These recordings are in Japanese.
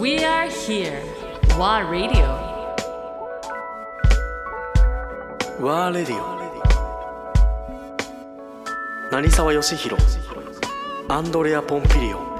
We are here. WA Radio. ワーレディオ成沢義弘アンドレア・ポンピリオン。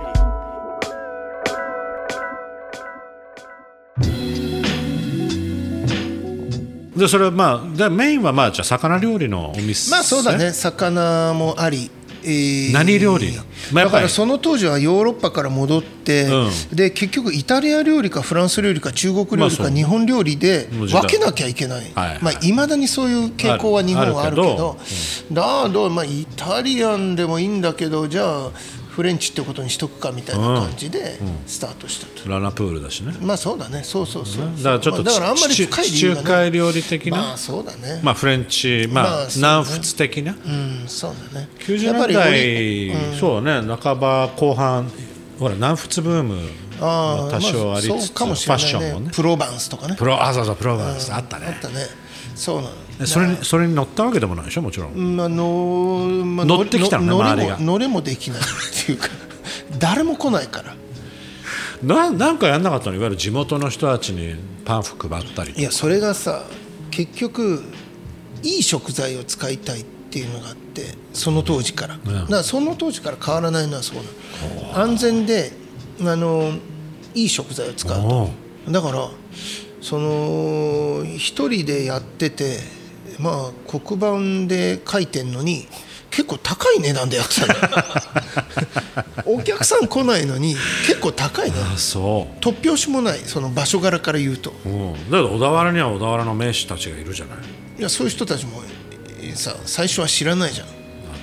でそれはまあでメインはまあじゃあ魚料理のお店まあそうだね。魚もあり、えー何料理だからその当時はヨーロッパから戻って、うで結局イタリア料理かフランス料理か中国料理か日本料理で分けなきゃいけない、はいはい。まあ、未だにそういう傾向は日本はあるけど。だけど、まあ、イタリアンでもいいんだけどじゃあフレンチってことにしとくかみたいな感じでスタートしたと、ラナプールだしね。まあそうだね。そうそうそう、だからちょっとまあだからあんまり地深い理由がね。海料理的な、まあそうだね、まあフレンチまあ、まあね。南仏的な、うんそうだね。90やっぱ年り代、そうね。半ば後半。ほら南仏ブームあ多少ありつつ、まあそうかもしファれないね。ッションもね。プロバンスとかね。プロあそうそうプロバンスあったね。あったね。そうなの。でそれにそれに乗ったわけでもないでしょ？もちろん、まあのまあ乗ってきたのね乗れ周りが。も乗れもできないっていうか 誰も来ないから。ななんかやんなかったの？いわゆる地元の人たちにパンフ配ったりいやそれがさ結局いい食材を使いたいっていうのがあってその当時から、だからその当時から変わらないのはそうなの。安全であのいい食材を使うと。おだからその一人でやっててまあ黒板で書いてんのに結構高い値段でやってたの。お客さん来ないのに結構高いね。あそ突拍子もないその場所柄から言うと。う、うん、だけど小田原には小田原の名士たちがいるじゃない。いやそういう人たちもえさ最初は知らないじゃん。ま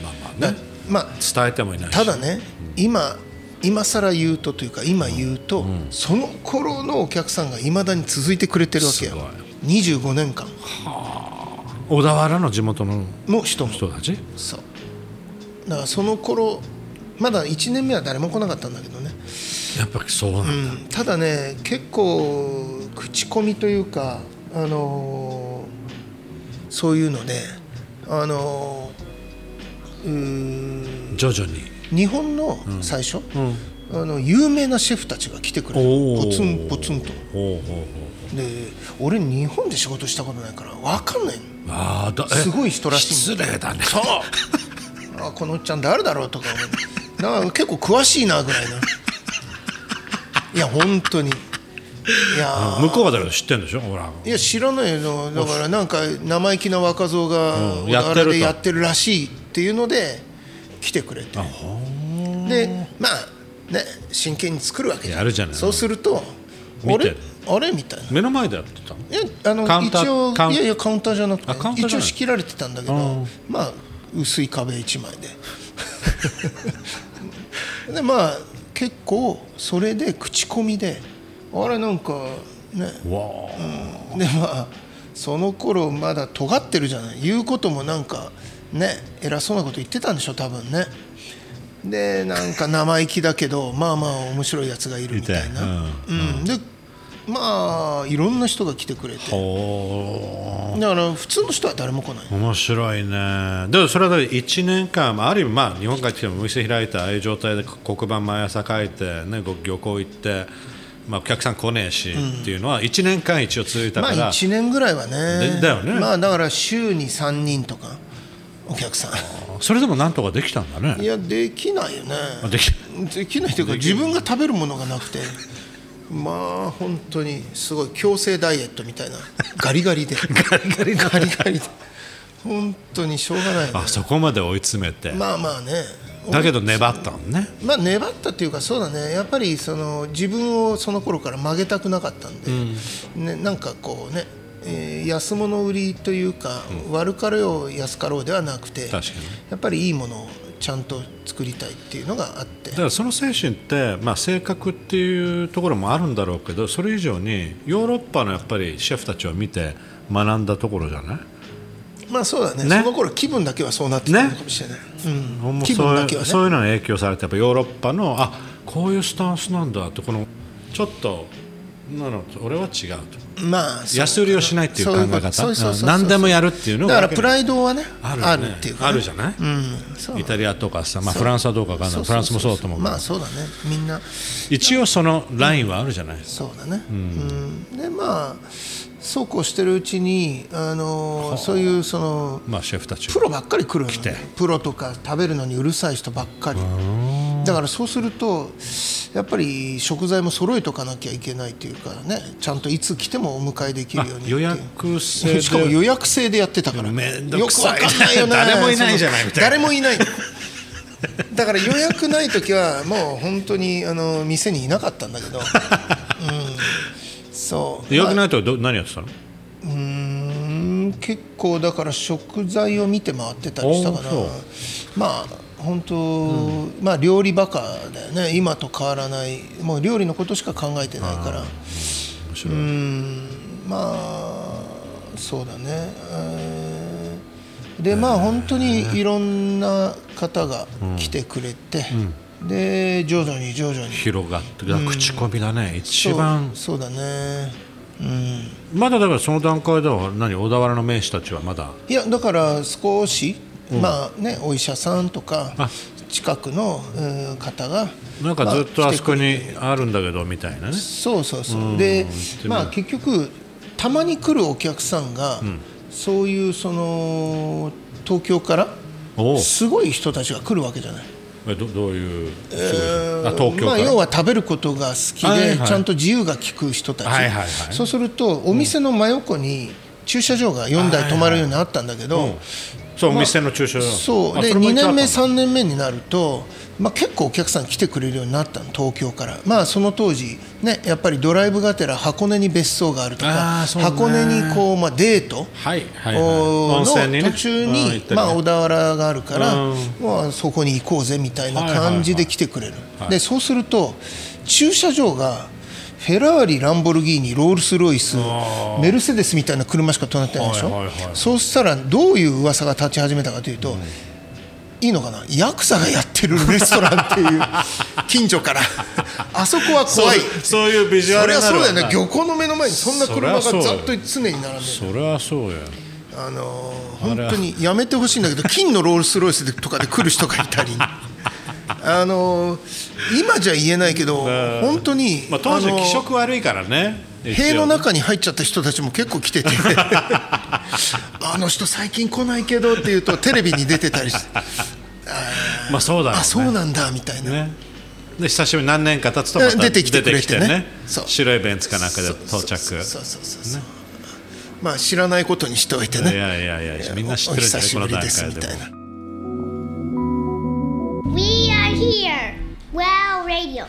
あまあね。まあ伝えてもいないし。ただね今今更言うとというか今言うと、その頃のお客さんがいまだに続いてくれてるわけよすご25年間小田原の地元のの人も。人たち？そう。だからその頃まだ1年目は誰も来なかったんだけどね、やっぱりそうなんだ、うん。ただね結構口コミというかあのーそういうのであのーうー徐々に。日本の最初、あの有名なシェフたちが来てくれる。ポツンポツンと。で俺日本で仕事したことないから分かんないああだえすごい人らしい失礼だね。そう。あこのおっちゃん誰だろうとか思って。だから結構詳しいなぐらいな。いや本当に。いや向こうはだけど知ってんでしょ？ほら。いや知らないよ。だからなんか生意気な若造がうん小田原やってると。でやってるらしいっていうので来てくれて。でまあね真剣に作るわけじゃん。やるじゃない。そうするとあれ？あれみたいな。目の前でやってたの？いやあの一応いやいやカウンターじゃなくて一応仕切られてたんだけどうん。まあ薄い壁一枚で。でまあ結構それで口コミであれなんかね。わあ。でまあその頃まだ尖ってるじゃない。言うこともなんかね偉そうなこと言ってたんでしょ多分ねでなんか生意気だけどまあまあ面白いやつがいるみたいな、うん。でまあいろんな人が来てくれて。ほだから普通の人は誰も来ない。う面白いね。でもそれは1年間まあある意味まあ日本帰ってきてもお店開いてああいう状態で黒板毎朝書いて、ね、ご漁港行って、まあ、お客さん来ねえしっていうのは1年間一応続いたまあから、1年ぐらいはね。でだよね。まあだから週に3人とかお客さんそれでもなんとかできたんだね。いやできないよね。あできできないというか自分が食べるものがなくて。まあ本当にすごい強制ダイエットみたいな。ガリガリで。ガリガリガリガリで。本当にしょうがないよね。あそこまで追い詰めて、まあまあね。だけど粘ったのね。まあ粘ったっていうかそうだね。やっぱりその自分をその頃から曲げたくなかったんで、ね、なんかこうね、えー安物売りというか、悪かろう安かろうではなくて確かに。やっぱりいいものをちゃんと作りたいっていうのがあって。だからその精神って、まあ、性格っていうところもあるんだろうけどそれ以上にヨーロッパのやっぱりシェフたちを見て学んだところじゃない？まあそうだね。ね。その頃気分だけはそうなってたのかもしれない、うん、気そう分だけはね。そういうのに影響されてやっぱヨーロッパのあこういうスタンスなんだってこのちょっとなの俺は違うと。まあ安売りをしないっていう考え方？何でもやるっていうのがだからプライドはねある,、ね、あるっていうかね、あるじゃない、うん。イタリアとかさ、まあ、フランスはどうかわかんない。フランスもそうだと思うけど。まあそうだね。みんな。一応そのラインはあるじゃない、そうだね、うん。でまあそうこうしてるうちにあのそういうそのまあシェフたちプロばっかり来るのよて。プロとか食べるのにうるさい人ばっかりだからそうするとやっぱり食材も揃えとかなきゃいけないというかねちゃんといつ来てもお迎えできるように予約制で。しかも予約制でやってたから。よくわかんないよね。誰もいないじゃないみたいな。誰もいないだから予約ない時はもう本当にあの店にいなかったんだけど、うん、そう。予約ないとど何やってたの？うーん結構だから食材を見て回ってたりしたかな。まあ本当、まあ料理バカだよね。今と変わらない。もう料理のことしか考えてないから。うん。まあそうだね。えー。でまあ本当にいろんな方が来てくれて、で徐々に徐々に。広がって口コミだね、一番。そうそうだね。うん。まだだからその段階では何？小田原の名士たちはまだ？いやだから少し、まあねお医者さんとかあ。近くのうん方がなんかずっとまあそこにあるんだけどみたいなね。そうそうそう、うん。でまあ結局たまに来るお客さんが、そういうその東京からすごい人たちが来るわけじゃない。えどどういうすごい人？あ東京から、まあ、要は食べることが好きで、はいはい。ちゃんと自由が利く人たち、はいはいはい。そうするとお店の真横に駐車場が4台止まるようになったんだけど、うん。そう、まあお店の駐車場。そう。であそれも2年目一応あったの3年目になると、まあ、結構お客さん来てくれるようになったの東京から。まあその当時ねやっぱりドライブがてら箱根に別荘があるとか、箱根にこう、まあ、デートはいはいはい。の途中うんに、行ったりね。まあ、小田原があるから、うん。まあ、そこに行こうぜみたいなはいはいはい。感じで来てくれる、はい。でそうすると駐車場がフェラーリ、ランボルギーニ、ロールス・ロイスメルセデスみたいな車しか止まってないでしょ、はいはいはいそうしたらどういう噂が立ち始めたかというと、いいのかな？ヤクザがやってるレストランっていう 近所から。あそこは怖い。そうそういうビジュアそルになるわりゃそうだよね。漁港の目の前にそんな車がざっと常に並んでる。それはそうや。あのー本当にやめてほしいんだけど金のロールス・ロイスとかで来る人がいたりあのー今じゃ言えないけど本当に、まあ、当時あのー気色悪いからね塀の中に入っちゃった人たちも結構来てて。あの人最近来ないけどっていうとテレビに出てたりして。まあそうだね。あそうなんだみたいな、ね。で久しぶりに何年か経つとまた出てきてくれてね。出てそう。白いベンツかなんかで到着そうそうそうそうそう。まあ知らないことにしておいていねやいやいやみんな知ってるんじゃないこの段お久しぶりです階でも Radio.